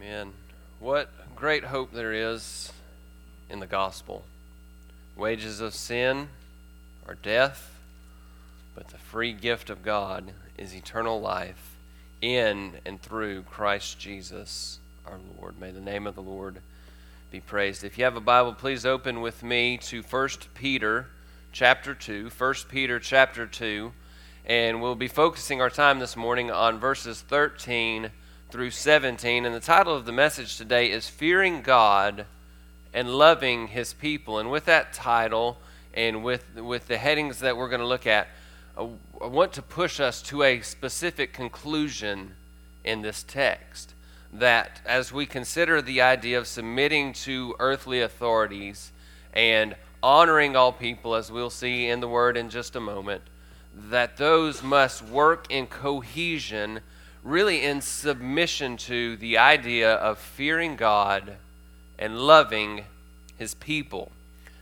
Amen. What great hope there is in the gospel. Wages of sin are death, but the free gift of God is eternal life in and through Christ Jesus our Lord. May the name of the Lord be praised. If you have a Bible, please open with me to 1 Peter chapter 2. 1 Peter chapter 2. And we'll be focusing our time this morning on verses 13 through 17. And the title of the message today is Fearing God and Loving His People. And with that title and with, with the headings that we're going to look at, uh, I want to push us to a specific conclusion in this text. That as we consider the idea of submitting to earthly authorities and honoring all people, as we'll see in the word in just a moment, that those must work in cohesion, really in submission to the idea of fearing God and loving his people.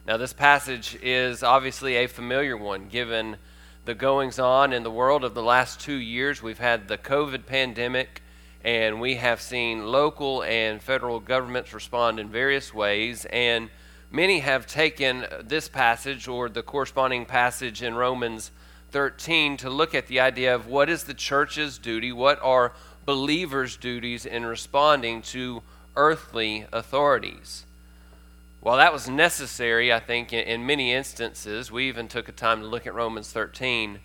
Now, this passage is obviously a familiar one given the goings on in the world of the last two years. We've had the COVID pandemic, and we have seen local and federal governments respond in various ways. And many have taken this passage or the corresponding passage in Romans 13 to look at the idea of what is the church's duty, what are believers' duties in responding to earthly authorities. While that was necessary, I think, in, many instances, we even took a time to look at Romans 13.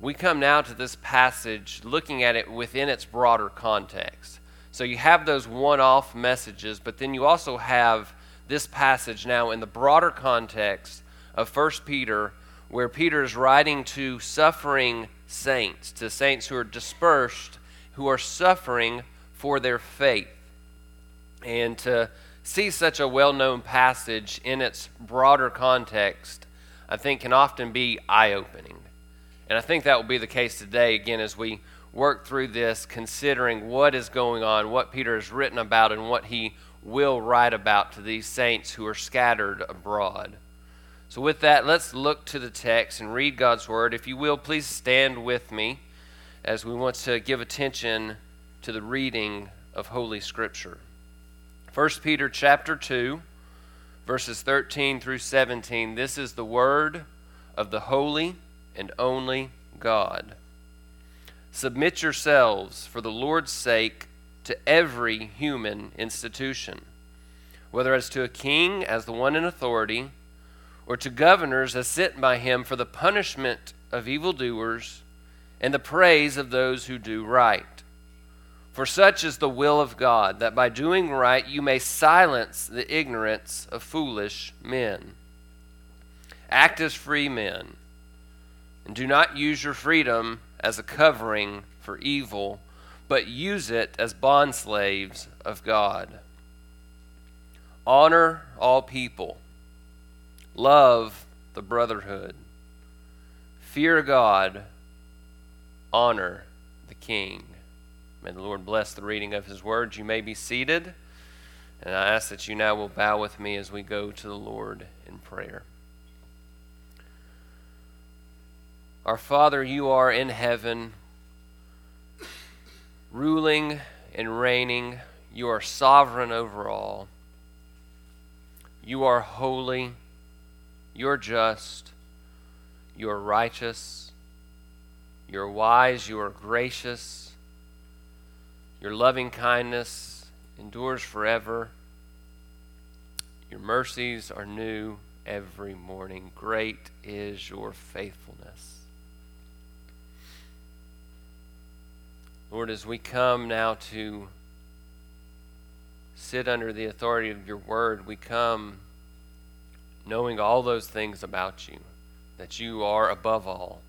We come now to this passage looking at it within its broader context. So you have those one off messages, but then you also have this passage now in the broader context of 1 Peter where Peter is writing to suffering saints, to saints who are dispersed, who are suffering for their faith. And to see such a well known passage in its broader context, I think can often be eye opening. And I think that will be the case today, again, as we work through this, considering what is going on, what Peter has written about, and what he will write about to these saints who are scattered abroad. So, with that, let's look to the text and read God's word. If you will, please stand with me as we want to give attention to the reading of Holy Scripture. 1 Peter chapter 2, verses 13 through 17. This is the word of the holy and only God. Submit yourselves for the Lord's sake to every human institution, whether as to a king as the one in authority or to governors as sent by him for the punishment of evildoers and the praise of those who do right. For such is the will of God, that by doing right you may silence the ignorance of foolish men. Act as free men, and do not use your freedom as a covering for evil, but use it as bondslaves of God. Honor all people Love the brotherhood. Fear God. Honor the king. May the Lord bless the reading of his words. You may be seated. And I ask that you now will bow with me as we go to the Lord in prayer. Our Father, you are in heaven, ruling and reigning. You are sovereign over all. You are holy. You're just. You're righteous. You're wise. You are gracious. Your loving kindness endures forever. Your mercies are new every morning. Great is your faithfulness. Lord, as we come now to sit under the authority of your word, we come knowing all those things about you, that you are above all,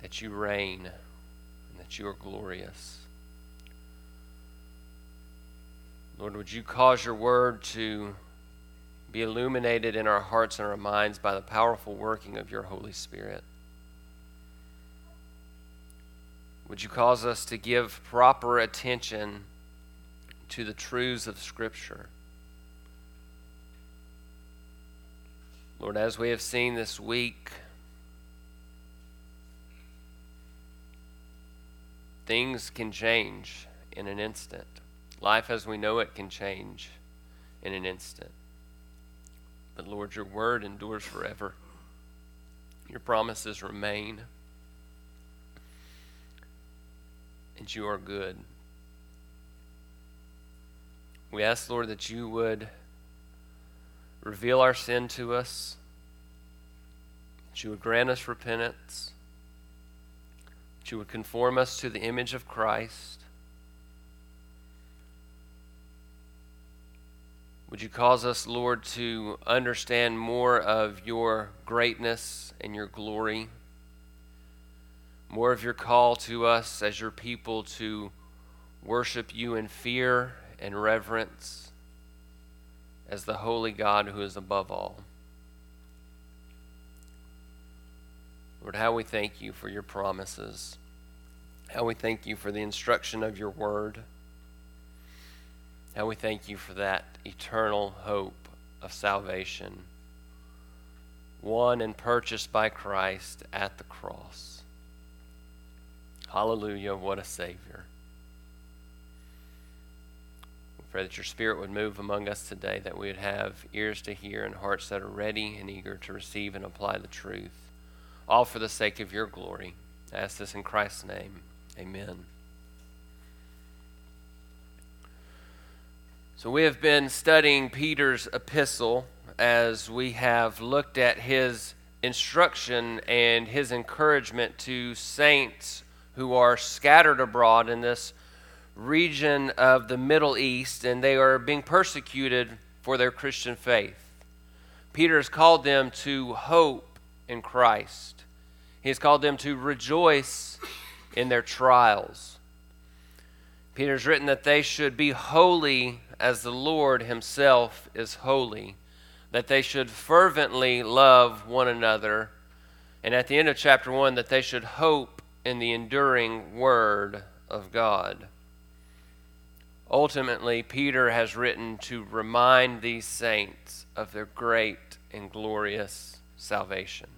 that you reign, and that you are glorious. Lord, would you cause your word to be illuminated in our hearts and our minds by the powerful working of your Holy Spirit? Would you cause us to give proper attention to the truths of Scripture? Lord, as we have seen this week, things can change in an instant. Life as we know it can change in an instant. But Lord, your word endures forever. Your promises remain. And you are good. We ask, Lord, that you would reveal our sin to us, that you would grant us repentance, that you would conform us to the image of Christ. Would you cause us, Lord, to understand more of your greatness and your glory? More of your call to us as your people to worship you in fear and reverence as the holy God who is above all. Lord, how we thank you for your promises. How we thank you for the instruction of your word. How we thank you for that eternal hope of salvation, won and purchased by Christ at the cross. Hallelujah, what a Savior. We pray that your Spirit would move among us today, that we would have ears to hear and hearts that are ready and eager to receive and apply the truth, all for the sake of your glory. I ask this in Christ's name. Amen. So, we have been studying Peter's epistle as we have looked at his instruction and his encouragement to saints who are scattered abroad in this region of the Middle East and they are being persecuted for their Christian faith. Peter has called them to hope in Christ, he has called them to rejoice in their trials. Peter's written that they should be holy as the Lord Himself is holy, that they should fervently love one another, and at the end of chapter 1, that they should hope in the enduring Word of God. Ultimately, Peter has written to remind these saints of their great and glorious salvation.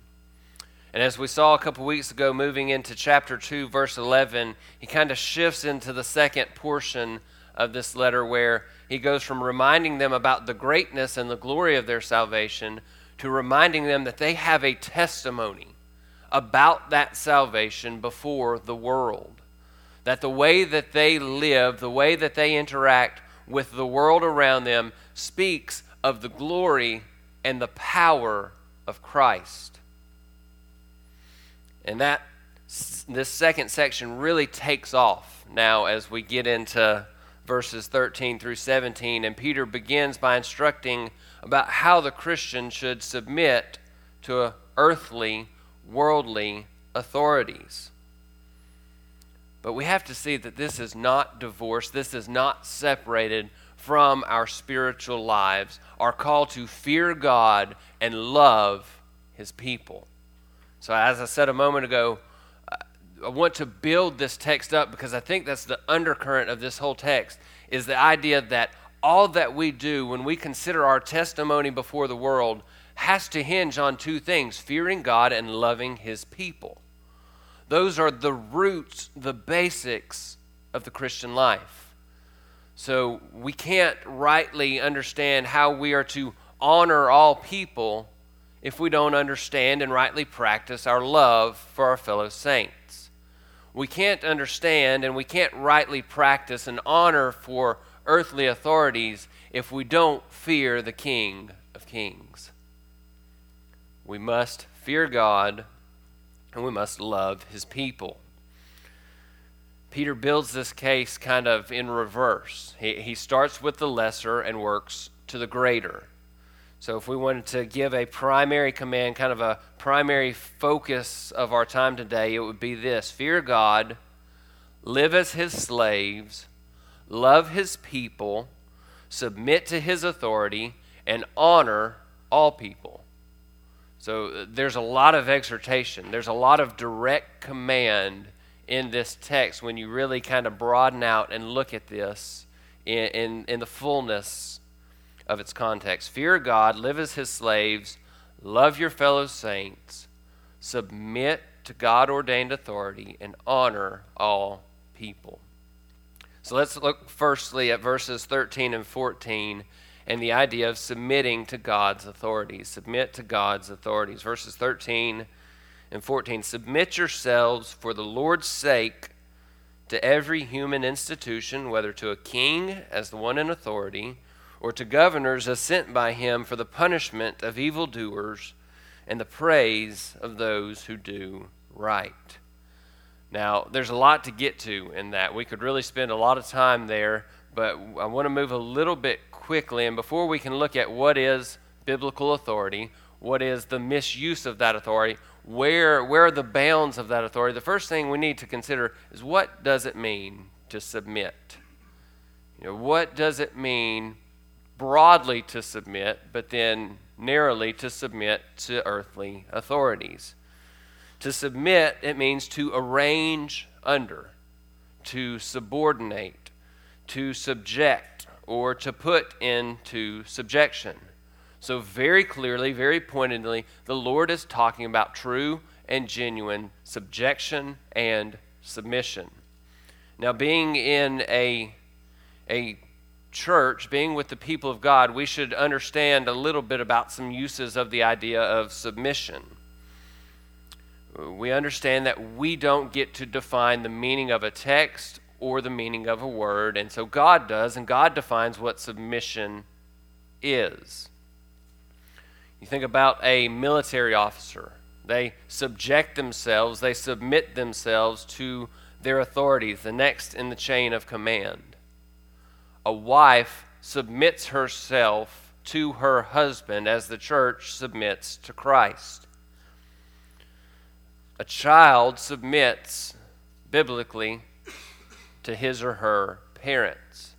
And as we saw a couple weeks ago, moving into chapter 2, verse 11, he kind of shifts into the second portion of this letter where he goes from reminding them about the greatness and the glory of their salvation to reminding them that they have a testimony about that salvation before the world. That the way that they live, the way that they interact with the world around them, speaks of the glory and the power of Christ. And that this second section really takes off now as we get into verses 13 through 17 and Peter begins by instructing about how the Christian should submit to earthly worldly authorities. But we have to see that this is not divorced, this is not separated from our spiritual lives, our call to fear God and love his people. So, as I said a moment ago, I want to build this text up because I think that's the undercurrent of this whole text is the idea that all that we do when we consider our testimony before the world has to hinge on two things fearing God and loving his people. Those are the roots, the basics of the Christian life. So we can't rightly understand how we are to honor all people if we don't understand and rightly practice our love for our fellow saints. We can't understand and we can't rightly practice an honor for earthly authorities if we don't fear the King of Kings. We must fear God and we must love his people. Peter builds this case kind of in reverse. He, he starts with the lesser and works to the greater. So, if we wanted to give a primary command, kind of a primary focus of our time today, it would be this fear God, live as his slaves, love his people, submit to his authority, and honor all people. So uh, there's a lot of exhortation, there's a lot of direct command in this text when you really kind of broaden out and look at this in, in, in the fullness of its context. Fear God, live as his slaves, love your fellow saints, submit to God ordained authority, and honor all people. So let's look firstly at verses 13 and 14 and the idea of submitting to God's authorities. Submit to God's authorities. Verses 13 and 14 Submit yourselves for the Lord's sake to every human institution, whether to a king as the one in authority, or to governors as sent by him for the punishment of evildoers and the praise of those who do right. Now, there's a lot to get to in that. We could really spend a lot of time there, but I want to move a little bit quickly. And before we can look at what is biblical authority, what is the misuse of that authority, where, where are the bounds of that authority, the first thing we need to consider is what does it mean to submit? You know, what does it mean broadly to submit, but then narrowly to submit to earthly authorities? To submit, it means to arrange under, to subordinate, to subject, or to put into subjection. So, very clearly, very pointedly, the Lord is talking about true and genuine subjection and submission. Now, being in a, a church, being with the people of God, we should understand a little bit about some uses of the idea of submission. We understand that we don't get to define the meaning of a text or the meaning of a word, and so God does, and God defines what submission is. You think about a military officer. They subject themselves, they submit themselves to their authorities, the next in the chain of command. A wife submits herself to her husband as the church submits to Christ. A child submits biblically to his or her parents.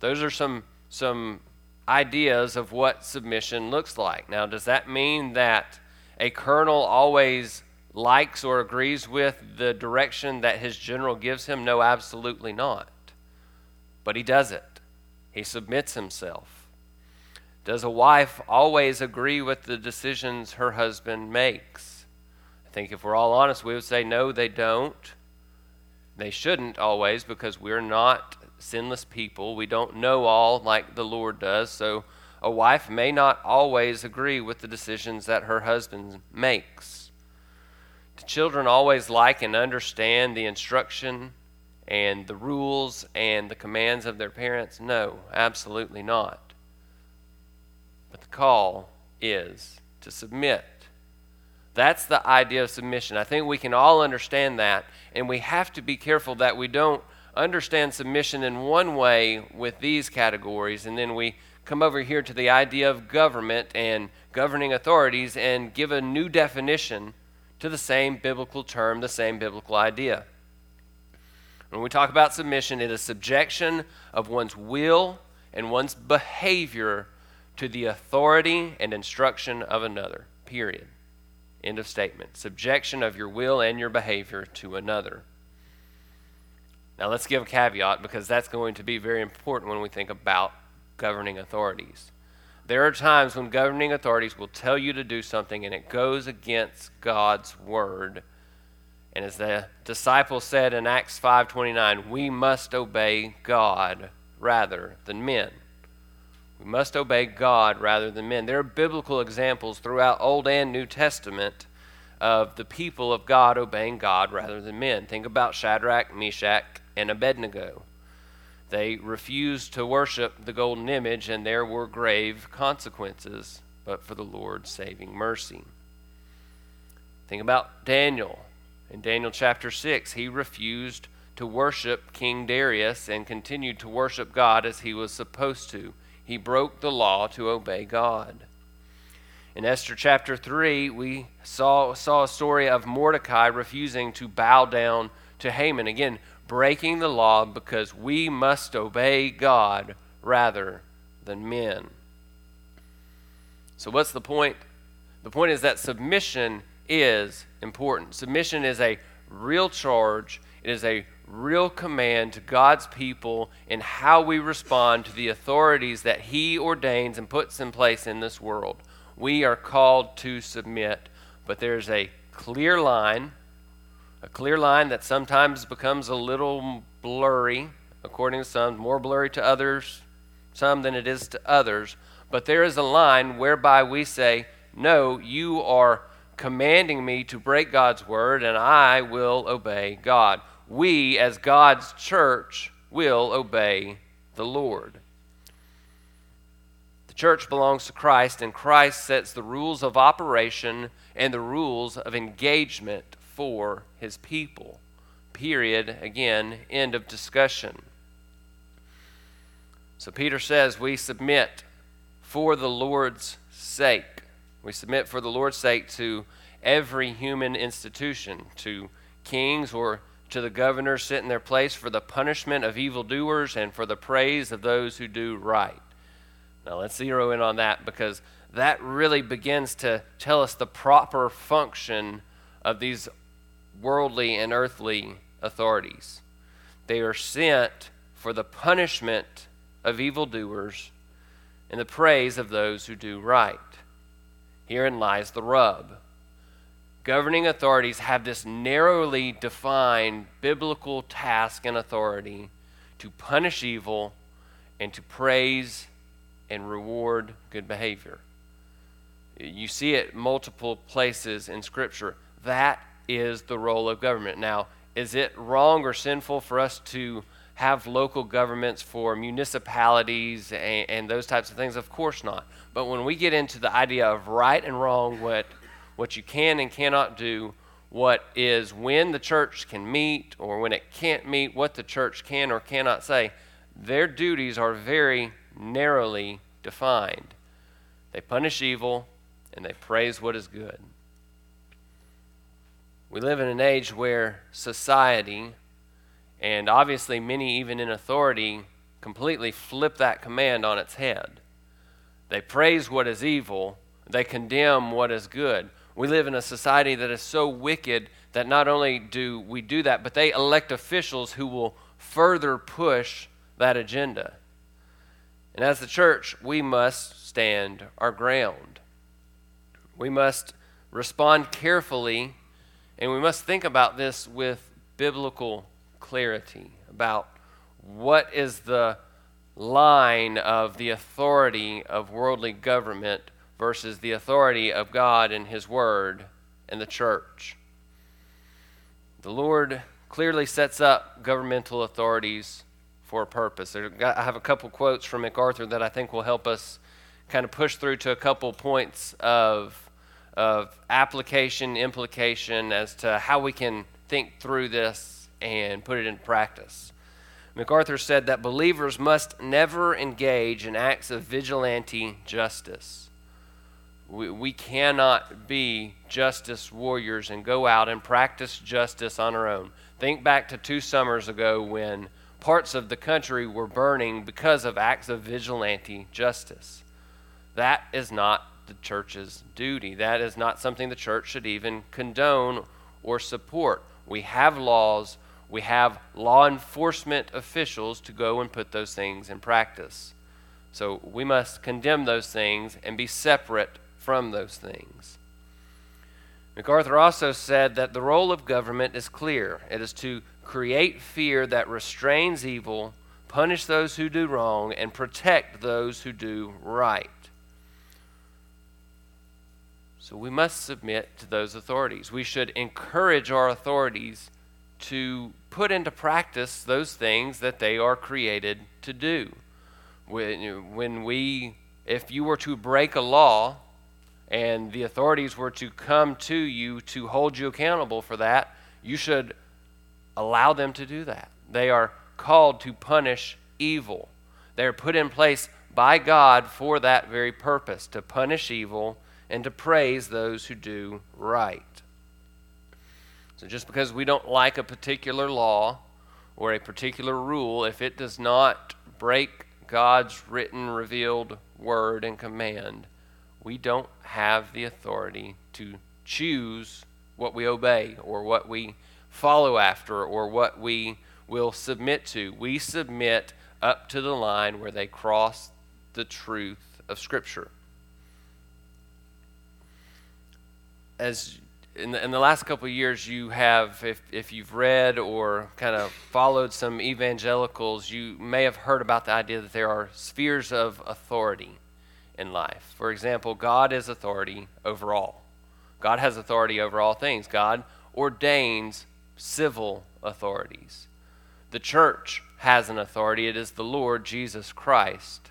Those are some, some ideas of what submission looks like. Now, does that mean that a colonel always likes or agrees with the direction that his general gives him? No, absolutely not. But he does it, he submits himself. Does a wife always agree with the decisions her husband makes? I think if we're all honest, we would say no, they don't. They shouldn't always because we're not sinless people. We don't know all like the Lord does. So a wife may not always agree with the decisions that her husband makes. Do children always like and understand the instruction and the rules and the commands of their parents? No, absolutely not. But the call is to submit. That's the idea of submission. I think we can all understand that, and we have to be careful that we don't understand submission in one way with these categories, and then we come over here to the idea of government and governing authorities and give a new definition to the same biblical term, the same biblical idea. When we talk about submission, it is subjection of one's will and one's behavior to the authority and instruction of another. Period. End of statement. Subjection of your will and your behavior to another. Now, let's give a caveat because that's going to be very important when we think about governing authorities. There are times when governing authorities will tell you to do something and it goes against God's word. And as the disciples said in Acts 5:29, we must obey God rather than men. We must obey God rather than men. There are biblical examples throughout Old and New Testament of the people of God obeying God rather than men. Think about Shadrach, Meshach, and Abednego. They refused to worship the golden image, and there were grave consequences, but for the Lord's saving mercy. Think about Daniel. In Daniel chapter 6, he refused to worship King Darius and continued to worship God as he was supposed to. He broke the law to obey God. In Esther chapter 3, we saw, saw a story of Mordecai refusing to bow down to Haman. Again, breaking the law because we must obey God rather than men. So, what's the point? The point is that submission is important. Submission is a real charge, it is a real command to God's people in how we respond to the authorities that He ordains and puts in place in this world. We are called to submit, but there's a clear line a clear line that sometimes becomes a little blurry, according to some, more blurry to others, some than it is to others. But there is a line whereby we say, No, you are commanding me to break God's word, and I will obey God. We, as God's church, will obey the Lord. The church belongs to Christ, and Christ sets the rules of operation and the rules of engagement for his people. Period. Again, end of discussion. So Peter says, We submit for the Lord's sake. We submit for the Lord's sake to every human institution, to kings or to the governors sit in their place for the punishment of evildoers and for the praise of those who do right. Now let's zero in on that because that really begins to tell us the proper function of these worldly and earthly authorities. They are sent for the punishment of evildoers and the praise of those who do right. Herein lies the rub. Governing authorities have this narrowly defined biblical task and authority to punish evil and to praise and reward good behavior. You see it multiple places in Scripture. That is the role of government. Now, is it wrong or sinful for us to have local governments for municipalities and, and, those types of things? Of course not. But when we get into the idea of right and wrong, what, what you can and cannot do, what is when the church can meet or when it can't meet, what the church can or cannot say, their duties are very narrowly defined. They punish evil and they praise what is good. We live in an age where society, and obviously many even in authority, completely flip that command on its head. They praise what is evil, they condemn what is good. We live in a society that is so wicked that not only do we do that, but they elect officials who will further push that agenda. And as the church, we must stand our ground. We must respond carefully, and we must think about this with biblical clarity about what is the line of the authority of worldly government versus the authority of God and His Word and the church. The Lord clearly sets up governmental authorities for a purpose. I have a couple quotes from MacArthur that I think will help us kind of push through to a couple points of, of application, implication as to how we can think through this and put it in practice. MacArthur said that believers must never engage in acts of vigilante justice. We, we cannot be justice warriors and go out and practice justice on our own. Think back to two summers ago when parts of the country were burning because of acts of vigilante justice. That is not the church's duty. That is not something the church should even condone or support. We have laws we have law enforcement officials to go and put those things in practice. So we must condemn those things and be separate from those things. MacArthur also said that the role of government is clear it is to create fear that restrains evil, punish those who do wrong, and protect those who do right. So we must submit to those authorities. We should encourage our authorities to put into practice those things that they are created to do. When, when we, if you were to break a law and the authorities were to come to you to hold you accountable for that, you should allow them to do that. They are called to punish evil. They are put in place by God for that very purpose to punish evil and to praise those who do right. So just because we don't like a particular law or a particular rule, if it does not break God's written, revealed word and command, we don't have the authority to choose what we obey or what we follow after or what we will submit to. We submit up to the line where they cross the truth of Scripture. As in the, in the last couple of years, you have, if, if you've read or kind of followed some evangelicals, you may have heard about the idea that there are spheres of authority in life. For example, God is authority over all. God has authority over all things. God ordains civil authorities. The church has an authority, it is the Lord Jesus Christ.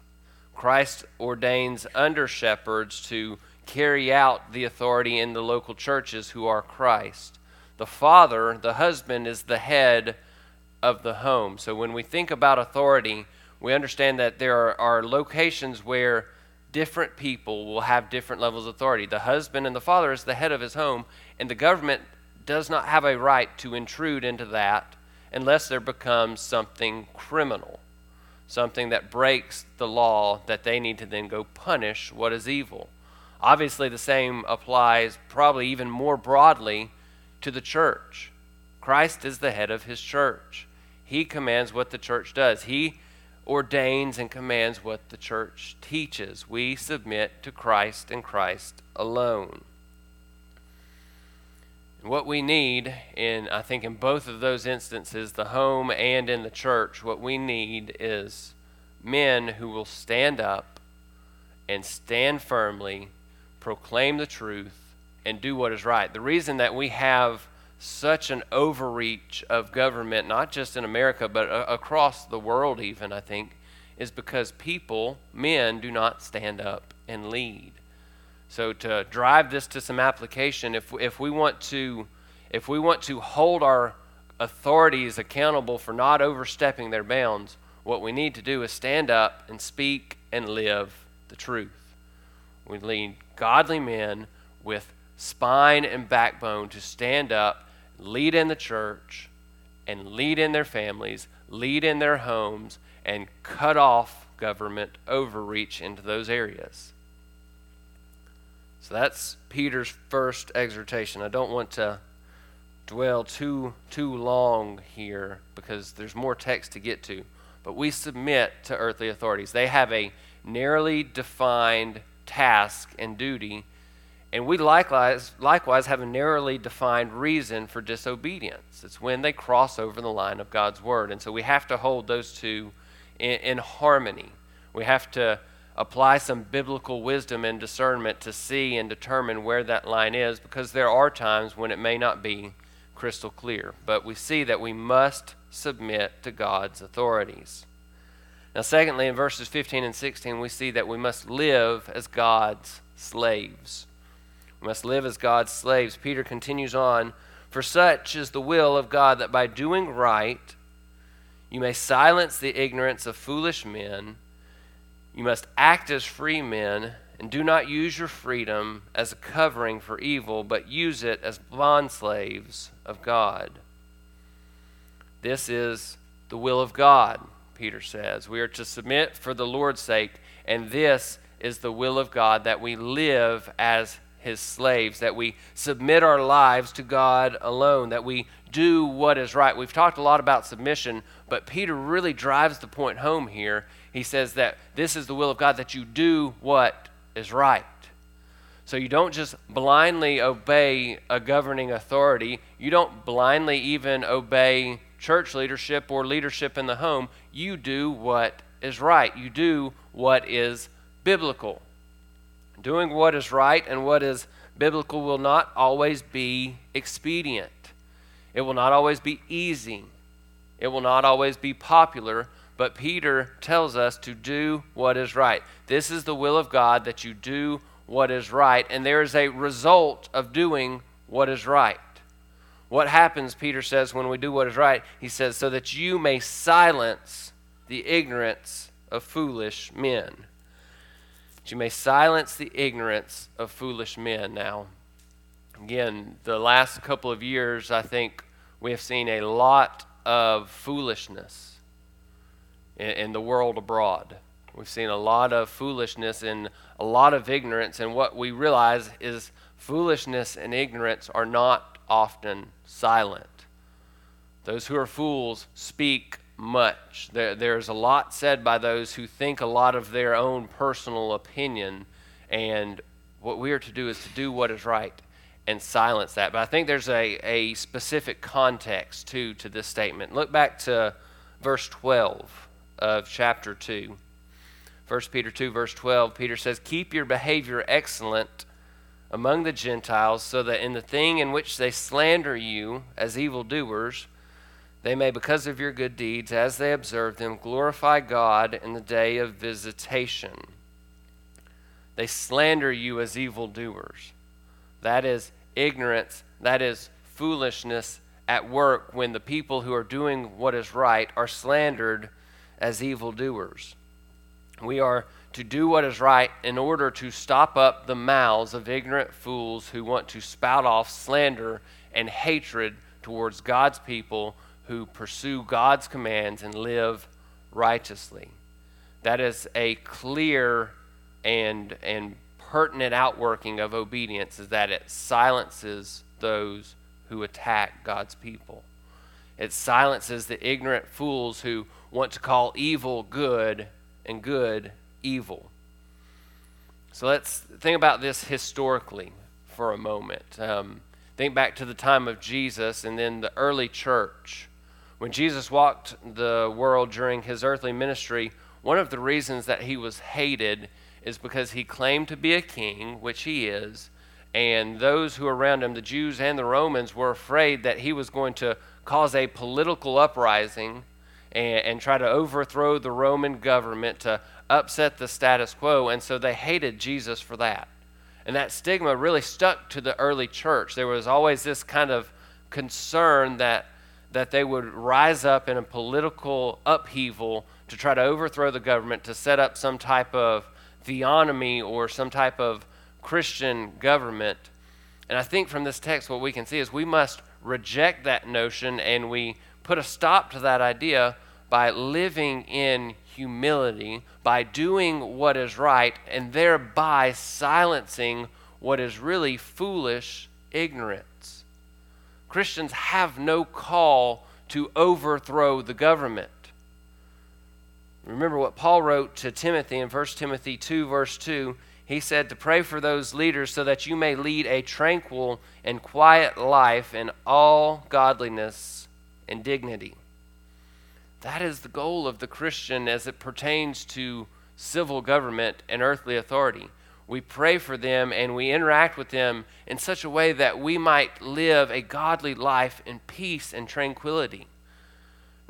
Christ ordains under shepherds to carry out the authority in the local churches who are Christ. The father, the husband, is the head of the home. So when we think about authority, we understand that there are, are locations where different people will have different levels of authority. The husband and the father is the head of his home, and the government does not have a right to intrude into that unless there becomes something criminal, something that breaks the law that they need to then go punish what is evil. Obviously, the same applies probably even more broadly to the church. Christ is the head of his church. He commands what the church does. He ordains and commands what the church teaches. We submit to Christ and Christ alone. What we need in I think in both of those instances, the home and in the church, what we need is men who will stand up and stand firmly proclaim the truth, and do what is right. The reason that we have such an overreach of government, not just in America, but across the world, even, I think, is because people, men, do not stand up and lead. So to drive this to some application, if, if we want to if we want to hold our authorities accountable for not overstepping their bounds, what we need to do is stand up and speak and live the truth. We need godly men with spine and backbone to stand up, lead in the church, and lead in their families, lead in their homes, and cut off government overreach into those areas. So that's Peter's first exhortation. I don't want to dwell too too long here because there's more text to get to. But we submit to earthly authorities. They have a narrowly defined task and duty, and we likewise, likewise have a narrowly defined reason for disobedience. It's when they cross over the line of God's word. And so we have to hold those two in, in harmony. We have to apply some biblical wisdom and discernment to see and determine where that line is because there are times when it may not be crystal clear. But we see that we must submit to God's authorities. Now, secondly, in verses 15 and 16, we see that we must live as God's slaves. We must live as God's slaves. Peter continues on For such is the will of God that by doing right, you may silence the ignorance of foolish men. You must act as free men, and do not use your freedom as a covering for evil, but use it as bondslaves of God. This is the will of God Peter says. We are to submit for the Lord's sake, and this is the will of God that we live as his slaves, that we submit our lives to God alone, that we do what is right. We've talked a lot about submission, but Peter really drives the point home here. He says that this is the will of God, that you do what is right. So you don't just blindly obey a governing authority, you don't blindly even obey church leadership or leadership in the home, you do what is right. You do what is biblical. Doing what is right and what is biblical will not always be expedient. It will not always be easy. It will not always be popular, but Peter tells us to do what is right. This is the will of God that you do what is right, and there is a result of doing what is right. What happens, Peter says, when we do what is right? He says, so that you may silence the ignorance of foolish men. That you may silence the ignorance of foolish men. Now, again, the last couple of years, I think we have seen a lot of foolishness in, in the world abroad. We've seen a lot of foolishness and a lot of ignorance, and what we realize is foolishness and ignorance are not often silent. Those who are fools speak much. There, there's a lot said by those who think a lot of their own personal opinion, and what we are to do is to do what is right and silence that. But I think there's a, a specific context too to this statement. Look back to verse 12 of chapter 2. 1 Peter 2, verse 12, Peter says, Keep your behavior excellent among the Gentiles, so that in the thing in which they slander you as evildoers, they may, because of your good deeds, as they observe them, glorify God in the day of visitation. They slander you as evildoers. That is ignorance, that is foolishness at work when the people who are doing what is right are slandered as evildoers. We are to do what is right in order to stop up the mouths of ignorant fools who want to spout off slander and hatred towards God's people who pursue God's commands and live righteously. That is a clear and, and pertinent outworking of obedience, is that it silences those who attack God's people. It silences the ignorant fools who want to call evil good and good evil. So let's think about this historically for a moment. Um, think back to the time of Jesus and then the early church. When Jesus walked the world during his earthly ministry, one of the reasons that he was hated is because he claimed to be a king, which he is, and those who were around him, the Jews and the Romans, were afraid that he was going to cause a political uprising and, and try to overthrow the Roman government to upset the status quo, and so they hated Jesus for that. And that stigma really stuck to the early church. There was always this kind of concern that, that they would rise up in a political upheaval to try to overthrow the government, to set up some type of theonomy or some type of Christian government. And I think from this text, what we can see is we must reject that notion and we put a stop to that idea by living in humility, by doing what is right, and thereby silencing what is really foolish ignorance. Christians have no call to overthrow the government. Remember what Paul wrote to Timothy in 1 Timothy 2, verse 2. He said to pray for those leaders so that you may lead a tranquil and quiet life in all godliness and dignity. That is the goal of the Christian as it pertains to civil government and earthly authority. We pray for them and we interact with them in such a way that we might live a godly life in peace and tranquility.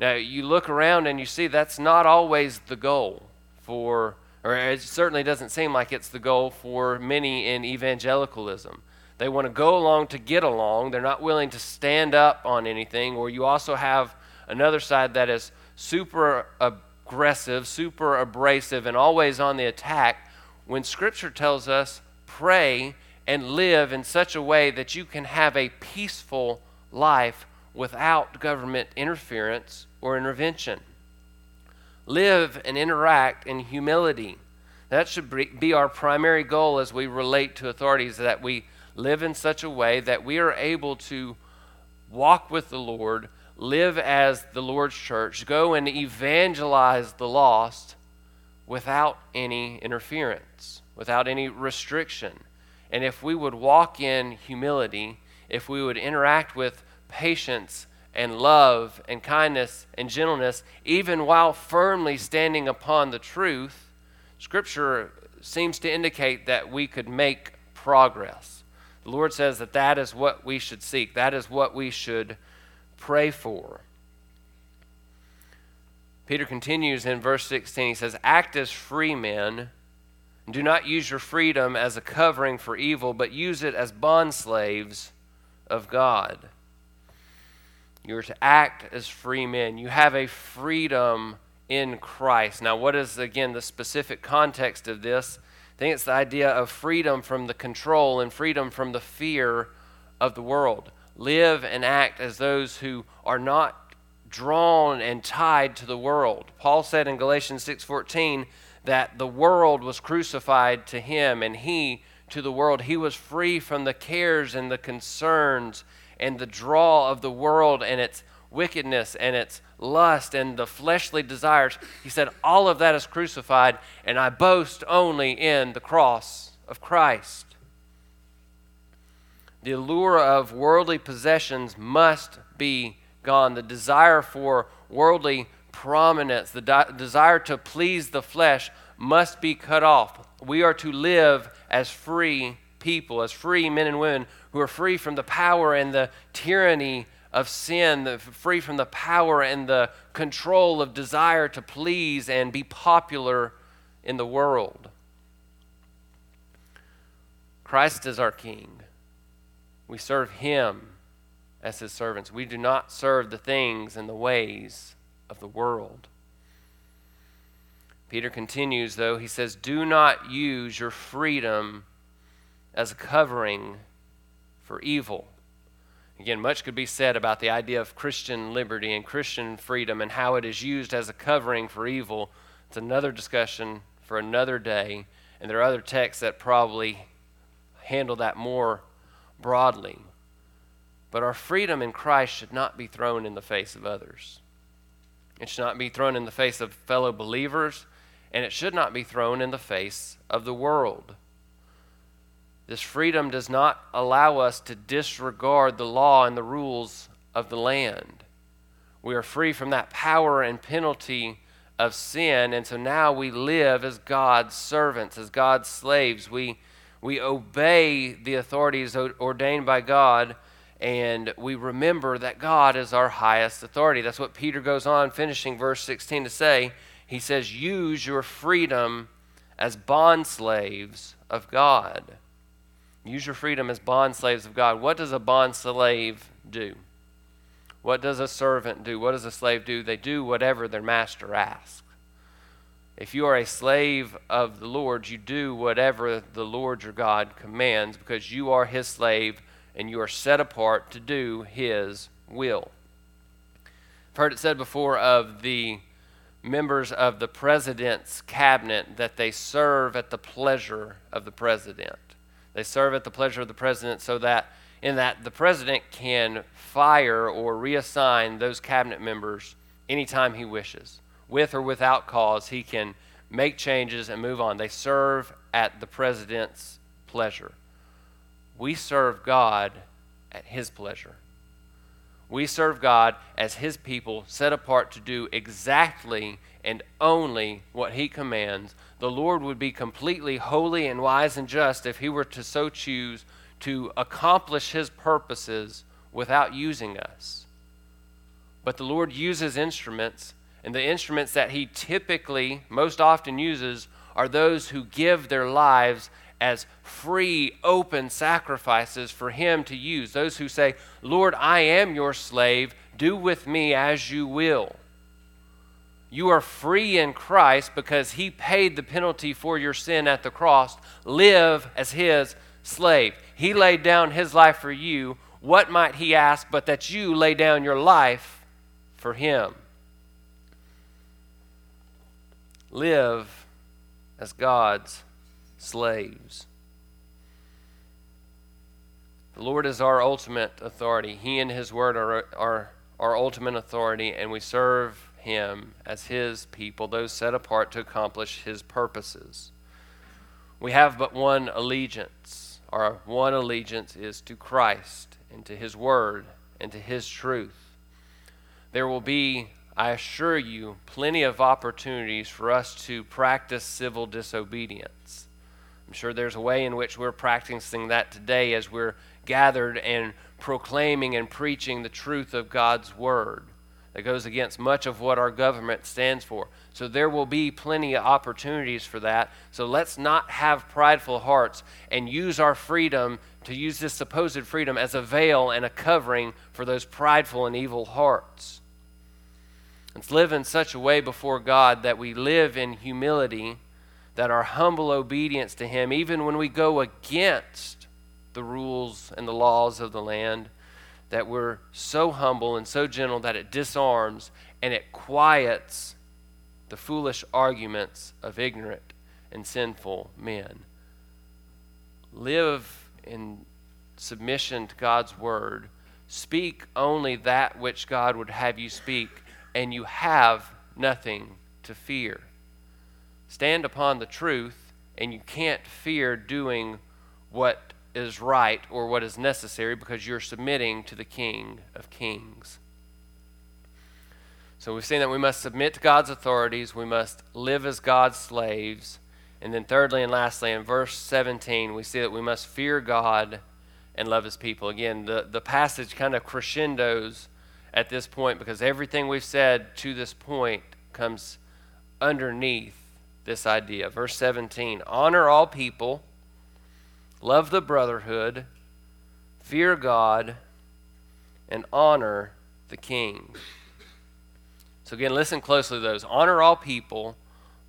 Now, you look around and you see that's not always the goal for, or it certainly doesn't seem like it's the goal for many in evangelicalism. They want to go along to get along, they're not willing to stand up on anything, or you also have another side that is super aggressive, super abrasive, and always on the attack, when Scripture tells us pray and live in such a way that you can have a peaceful life without government interference or intervention. Live and interact in humility. That should be our primary goal as we relate to authorities, that we live in such a way that we are able to walk with the Lord live as the Lord's church, go and evangelize the lost without any interference, without any restriction. And if we would walk in humility, if we would interact with patience and love and kindness and gentleness, even while firmly standing upon the truth, Scripture seems to indicate that we could make progress. The Lord says that that is what we should seek, that is what we should pray for. Peter continues in verse 16. He says, Act as free men. Do not use your freedom as a covering for evil, but use it as bondslaves of God. You are to act as free men. You have a freedom in Christ. Now, what is, again, the specific context of this? I think it's the idea of freedom from the control and freedom from the fear of the world live and act as those who are not drawn and tied to the world. Paul said in Galatians 6:14 that the world was crucified to him and he to the world. He was free from the cares and the concerns and the draw of the world and its wickedness and its lust and the fleshly desires. He said, All of that is crucified, and I boast only in the cross of Christ. The allure of worldly possessions must be gone. The desire for worldly prominence, the de- desire to please the flesh must be cut off. We are to live as free people, as free men and women who are free from the power and the tyranny of sin, the, free from the power and the control of desire to please and be popular in the world. Christ is our King. We serve Him as His servants. We do not serve the things and the ways of the world. Peter continues, though, he says, Do not use your freedom as a covering for evil. Again, much could be said about the idea of Christian liberty and Christian freedom and how it is used as a covering for evil. It's another discussion for another day, and there are other texts that probably handle that more broadly. But our freedom in Christ should not be thrown in the face of others. It should not be thrown in the face of fellow believers, and it should not be thrown in the face of the world. This freedom does not allow us to disregard the law and the rules of the land. We are free from that power and penalty of sin, and so now we live as God's servants, as God's slaves. We, we obey the authorities ordained by God, and we remember that God is our highest authority. That's what Peter goes on, finishing verse 16, to say. He says, Use your freedom as bond slaves of God. Use your freedom as bond slaves of God. What does a bond slave do? What does a servant do? What does a slave do? They do whatever their master asks. If you are a slave of the Lord, you do whatever the Lord your God commands because you are his slave and you are set apart to do his will. I've heard it said before of the members of the president's cabinet that they serve at the pleasure of the president. They serve at the pleasure of the president so that in that the president can fire or reassign those cabinet members anytime he wishes. With or without cause, he can make changes and move on. They serve at the president's pleasure. We serve God at his pleasure. We serve God as his people set apart to do exactly and only what he commands the Lord would be completely holy and wise and just if he were to so choose to accomplish his purposes without using us. But the Lord uses instruments, and the instruments that he typically, most often uses, are those who give their lives as free, open sacrifices for him to use. Those who say, Lord, I am your slave, do with me as you will. You are free in Christ because he paid the penalty for your sin at the cross. Live as his slave. He laid down his life for you. What might he ask but that you lay down your life for him? Live as God's slaves. The Lord is our ultimate authority. He and His Word are, are our ultimate authority, and we serve him as his people, those set apart to accomplish his purposes. We have but one allegiance. Our one allegiance is to Christ and to his word and to his truth. There will be, I assure you, plenty of opportunities for us to practice civil disobedience. I'm sure there's a way in which we're practicing that today as we're gathered and proclaiming and preaching the truth of God's word that goes against much of what our government stands for. So there will be plenty of opportunities for that. So let's not have prideful hearts and use our freedom to use this supposed freedom as a veil and a covering for those prideful and evil hearts. Let's live in such a way before God that we live in humility, that our humble obedience to Him, even when we go against the rules and the laws of the land, that we're so humble and so gentle that it disarms and it quiets the foolish arguments of ignorant and sinful men. Live in submission to God's word. Speak only that which God would have you speak, and you have nothing to fear. Stand upon the truth, and you can't fear doing what is right or what is necessary because you're submitting to the King of Kings. So we've seen that we must submit to God's authorities, we must live as God's slaves. And then, thirdly and lastly, in verse 17, we see that we must fear God and love his people. Again, the, the passage kind of crescendos at this point because everything we've said to this point comes underneath this idea. Verse 17 Honor all people, love the brotherhood, fear God, and honor the king. So, again, listen closely to those. Honor all people,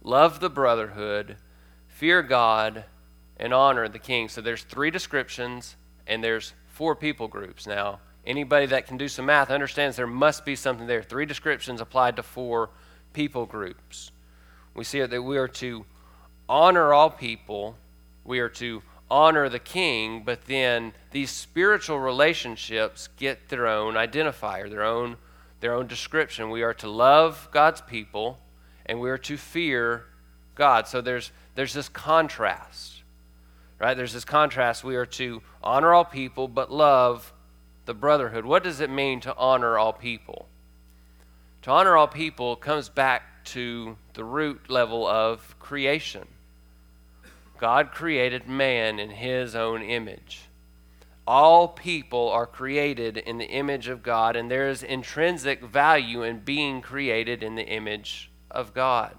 love the brotherhood, fear God, and honor the king. So, there's three descriptions, and there's four people groups. Now, anybody that can do some math understands there must be something there. Three descriptions applied to four people groups. We see that we are to honor all people, we are to honor the king, but then these spiritual relationships get their own identifier, their own their own description. We are to love God's people and we are to fear God. So there's there's this contrast. Right? There's this contrast. We are to honor all people but love the brotherhood. What does it mean to honor all people? To honor all people comes back to the root level of creation. God created man in his own image. All people are created in the image of God, and there is intrinsic value in being created in the image of God.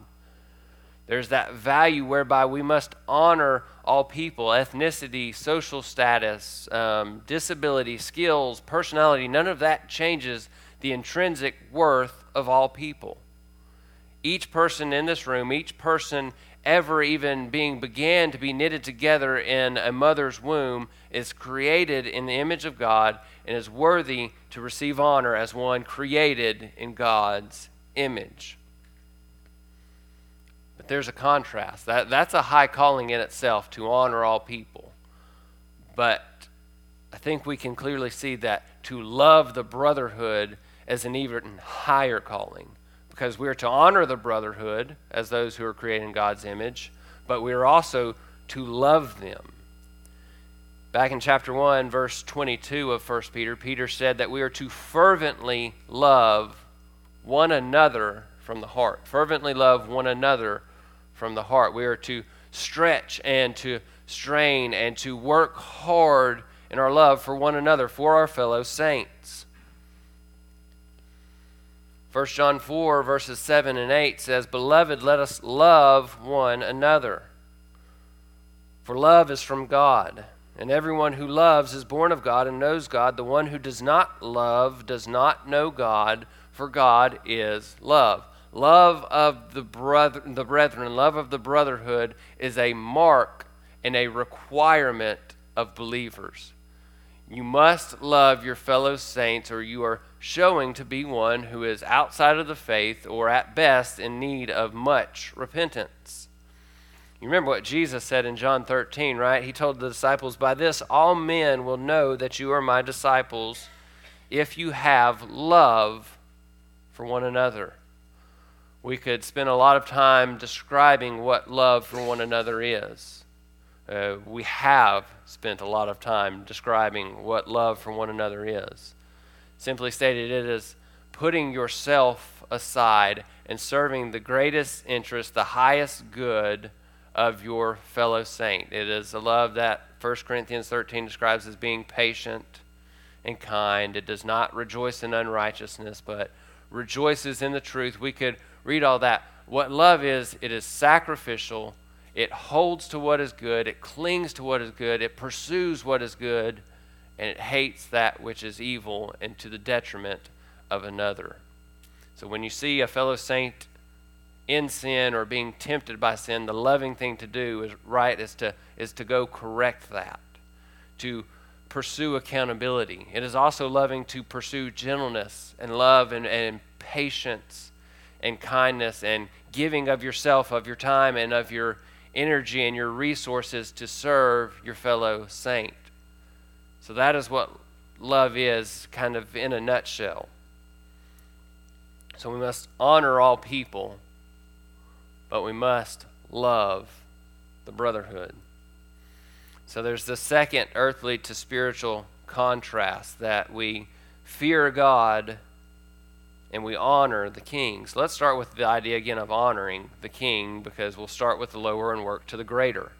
There's that value whereby we must honor all people ethnicity, social status, um, disability, skills, personality. None of that changes the intrinsic worth of all people. Each person in this room, each person ever even being began to be knitted together in a mother's womb is created in the image of God and is worthy to receive honor as one created in God's image. But there's a contrast. That, that's a high calling in itself to honor all people. But I think we can clearly see that to love the brotherhood is an even higher calling because we are to honor the brotherhood as those who are created in God's image, but we are also to love them. Back in chapter 1, verse 22 of 1 Peter, Peter said that we are to fervently love one another from the heart. Fervently love one another from the heart. We are to stretch and to strain and to work hard in our love for one another, for our fellow saints. 1 John 4, verses 7 and 8 says, Beloved, let us love one another. For love is from God, and everyone who loves is born of God and knows God. The one who does not love does not know God, for God is love. Love of the, brother, the brethren, love of the brotherhood is a mark and a requirement of believers. You must love your fellow saints, or you are showing to be one who is outside of the faith or at best in need of much repentance. You remember what Jesus said in John 13, right? He told the disciples, By this all men will know that you are my disciples if you have love for one another. We could spend a lot of time describing what love for one another is. Uh, we have spent a lot of time describing what love for one another is. Simply stated, it is putting yourself aside and serving the greatest interest, the highest good of your fellow saint. It is a love that 1 Corinthians 13 describes as being patient and kind. It does not rejoice in unrighteousness, but rejoices in the truth. We could read all that. What love is, it is sacrificial. It holds to what is good. It clings to what is good. It pursues what is good and it hates that which is evil and to the detriment of another. So when you see a fellow saint in sin or being tempted by sin, the loving thing to do is right is to is to go correct that, to pursue accountability. It is also loving to pursue gentleness and love and, and patience and kindness and giving of yourself, of your time, and of your energy and your resources to serve your fellow saint. So that is what love is, kind of in a nutshell. So we must honor all people, but we must love the brotherhood. So there's the second earthly to spiritual contrast that we fear God and we honor the king. So let's start with the idea again of honoring the king because we'll start with the lower and work to the greater.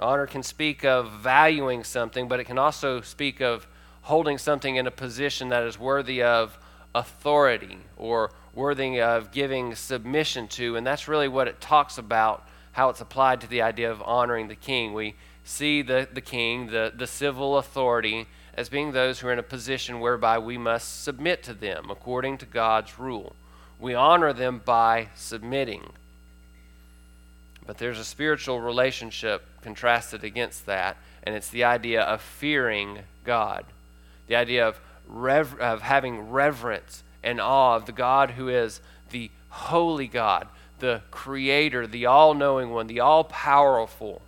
Honor can speak of valuing something, but it can also speak of holding something in a position that is worthy of authority or worthy of giving submission to. And that's really what it talks about, how it's applied to the idea of honoring the king. We see the, the king, the, the civil authority, as being those who are in a position whereby we must submit to them according to God's rule. We honor them by submitting. But there's a spiritual relationship contrasted against that, and it's the idea of fearing God, the idea of, rev- of having reverence and awe of the God who is the holy God, the creator, the all knowing one, the all powerful.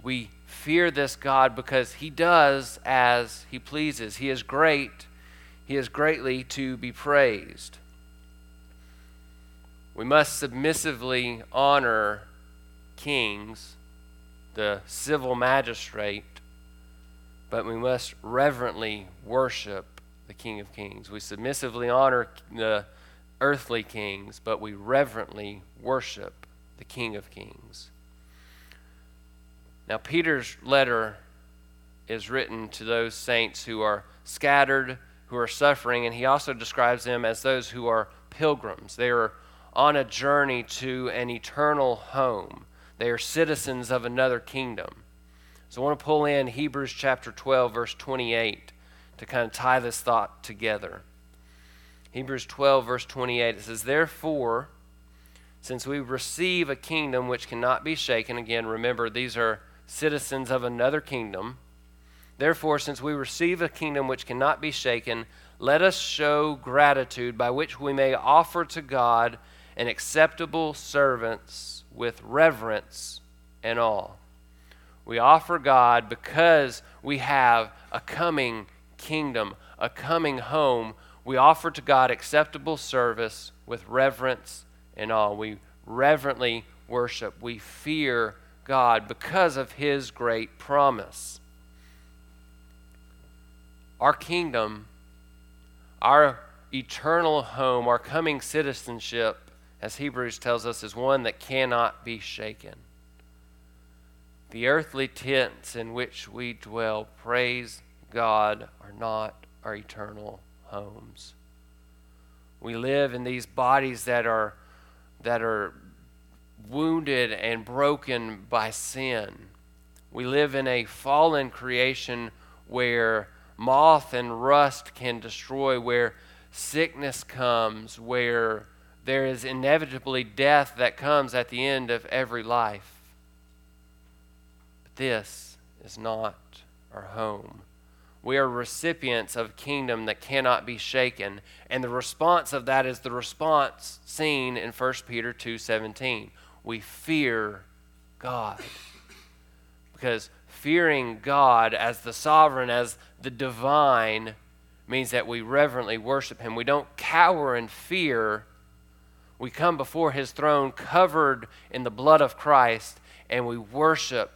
We fear this God because he does as he pleases. He is great, he is greatly to be praised. We must submissively honor kings, the civil magistrate, but we must reverently worship the King of Kings. We submissively honor the earthly kings, but we reverently worship the King of Kings. Now, Peter's letter is written to those saints who are scattered, who are suffering, and he also describes them as those who are pilgrims. They are on a journey to an eternal home, they are citizens of another kingdom. So I want to pull in Hebrews chapter 12, verse 28, to kind of tie this thought together. Hebrews 12, verse 28, it says, Therefore, since we receive a kingdom which cannot be shaken, again, remember, these are citizens of another kingdom. Therefore, since we receive a kingdom which cannot be shaken, let us show gratitude by which we may offer to God an acceptable servants with reverence and awe. We offer God because we have a coming kingdom, a coming home. We offer to God acceptable service with reverence and awe. We reverently worship. We fear God because of his great promise. Our kingdom, our eternal home, our coming citizenship, as Hebrews tells us, is one that cannot be shaken. The earthly tents in which we dwell, praise God, are not our eternal homes. We live in these bodies that are that are wounded and broken by sin. We live in a fallen creation where moth and rust can destroy, where sickness comes, where there is inevitably death that comes at the end of every life. But this is not our home. We are recipients of a kingdom that cannot be shaken, and the response of that is the response seen in 1 Peter 2:17 we fear God. Because fearing God as the sovereign, as the divine, means that we reverently worship Him. We don't cower in fear. We come before His throne covered in the blood of Christ, and we worship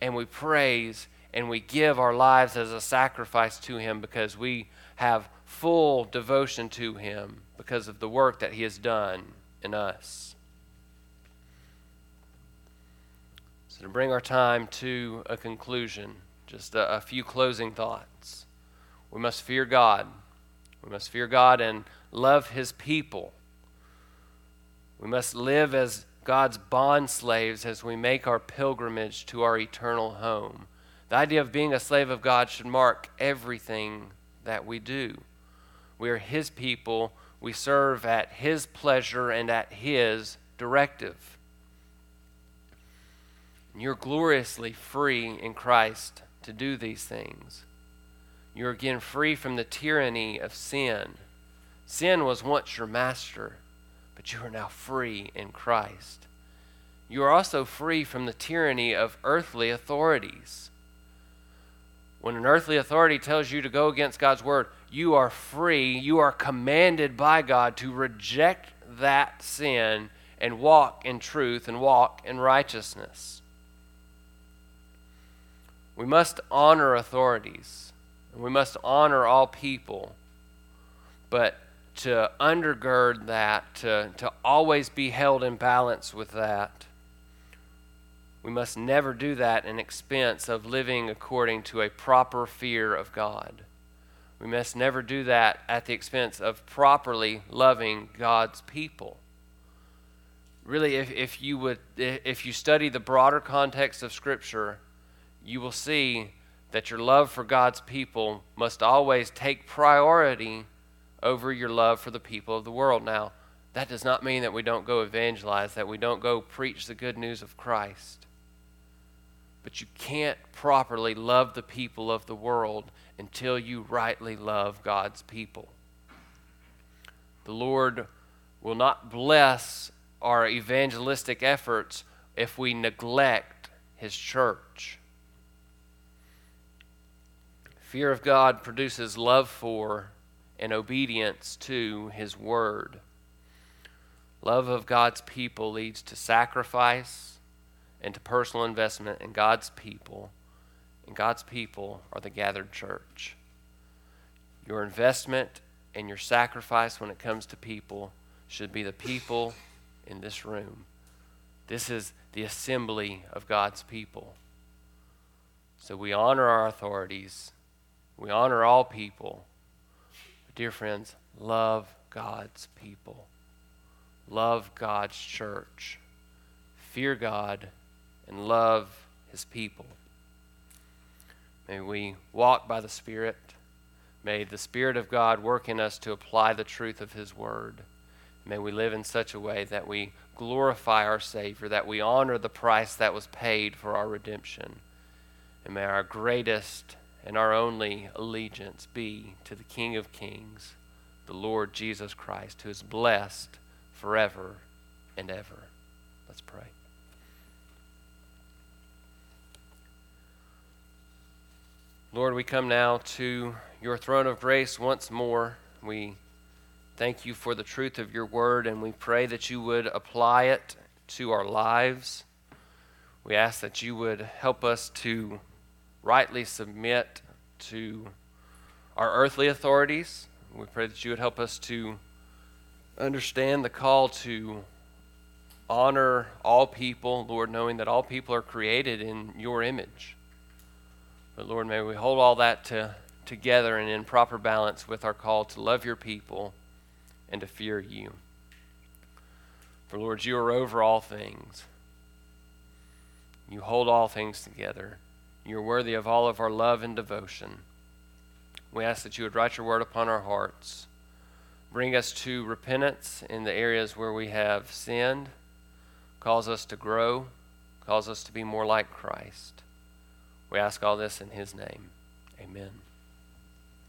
and we praise and we give our lives as a sacrifice to Him because we have full devotion to Him because of the work that He has done in us. So, to bring our time to a conclusion, just a, a few closing thoughts. We must fear God. We must fear God and love His people. We must live as God's bond slaves as we make our pilgrimage to our eternal home. The idea of being a slave of God should mark everything that we do. We are His people. We serve at His pleasure and at His directive. You're gloriously free in Christ to do these things. You're again free from the tyranny of sin. Sin was once your master, but you are now free in Christ. You are also free from the tyranny of earthly authorities. When an earthly authority tells you to go against God's word, you are free, you are commanded by God to reject that sin and walk in truth and walk in righteousness. We must honor authorities, and we must honor all people. But to undergird that, to, to always be held in balance with that, we must never do that in expense of living according to a proper fear of God. We must never do that at the expense of properly loving God's people. Really, if, if you would if you study the broader context of Scripture, you will see that your love for God's people must always take priority over your love for the people of the world. Now, that does not mean that we don't go evangelize, that we don't go preach the good news of Christ. But you can't properly love the people of the world until you rightly love God's people. The Lord will not bless our evangelistic efforts if we neglect His church. Fear of God produces love for and obedience to His Word. Love of God's people leads to sacrifice and to personal investment in God's people and God's people are the gathered church. Your investment and your sacrifice when it comes to people should be the people in this room. This is the assembly of God's people. So we honor our authorities, we honor all people. Dear friends, love God's people, love God's church, fear God, and love his people. May we walk by the Spirit. May the Spirit of God work in us to apply the truth of His Word. May we live in such a way that we glorify our Savior, that we honor the price that was paid for our redemption. And may our greatest and our only allegiance be to the King of Kings, the Lord Jesus Christ, who is blessed forever and ever. Let's pray. Lord, we come now to your throne of grace once more. We thank you for the truth of your word, and we pray that you would apply it to our lives. We ask that you would help us to rightly submit to our earthly authorities. We pray that you would help us to understand the call to honor all people, Lord, knowing that all people are created in your image. But Lord, may we hold all that to, together and in proper balance with our call to love your people and to fear you. For Lord, you are over all things. You hold all things together. You're worthy of all of our love and devotion. We ask that you would write your word upon our hearts. Bring us to repentance in the areas where we have sinned. Cause us to grow. Cause us to be more like Christ. We ask all this in his name. Amen.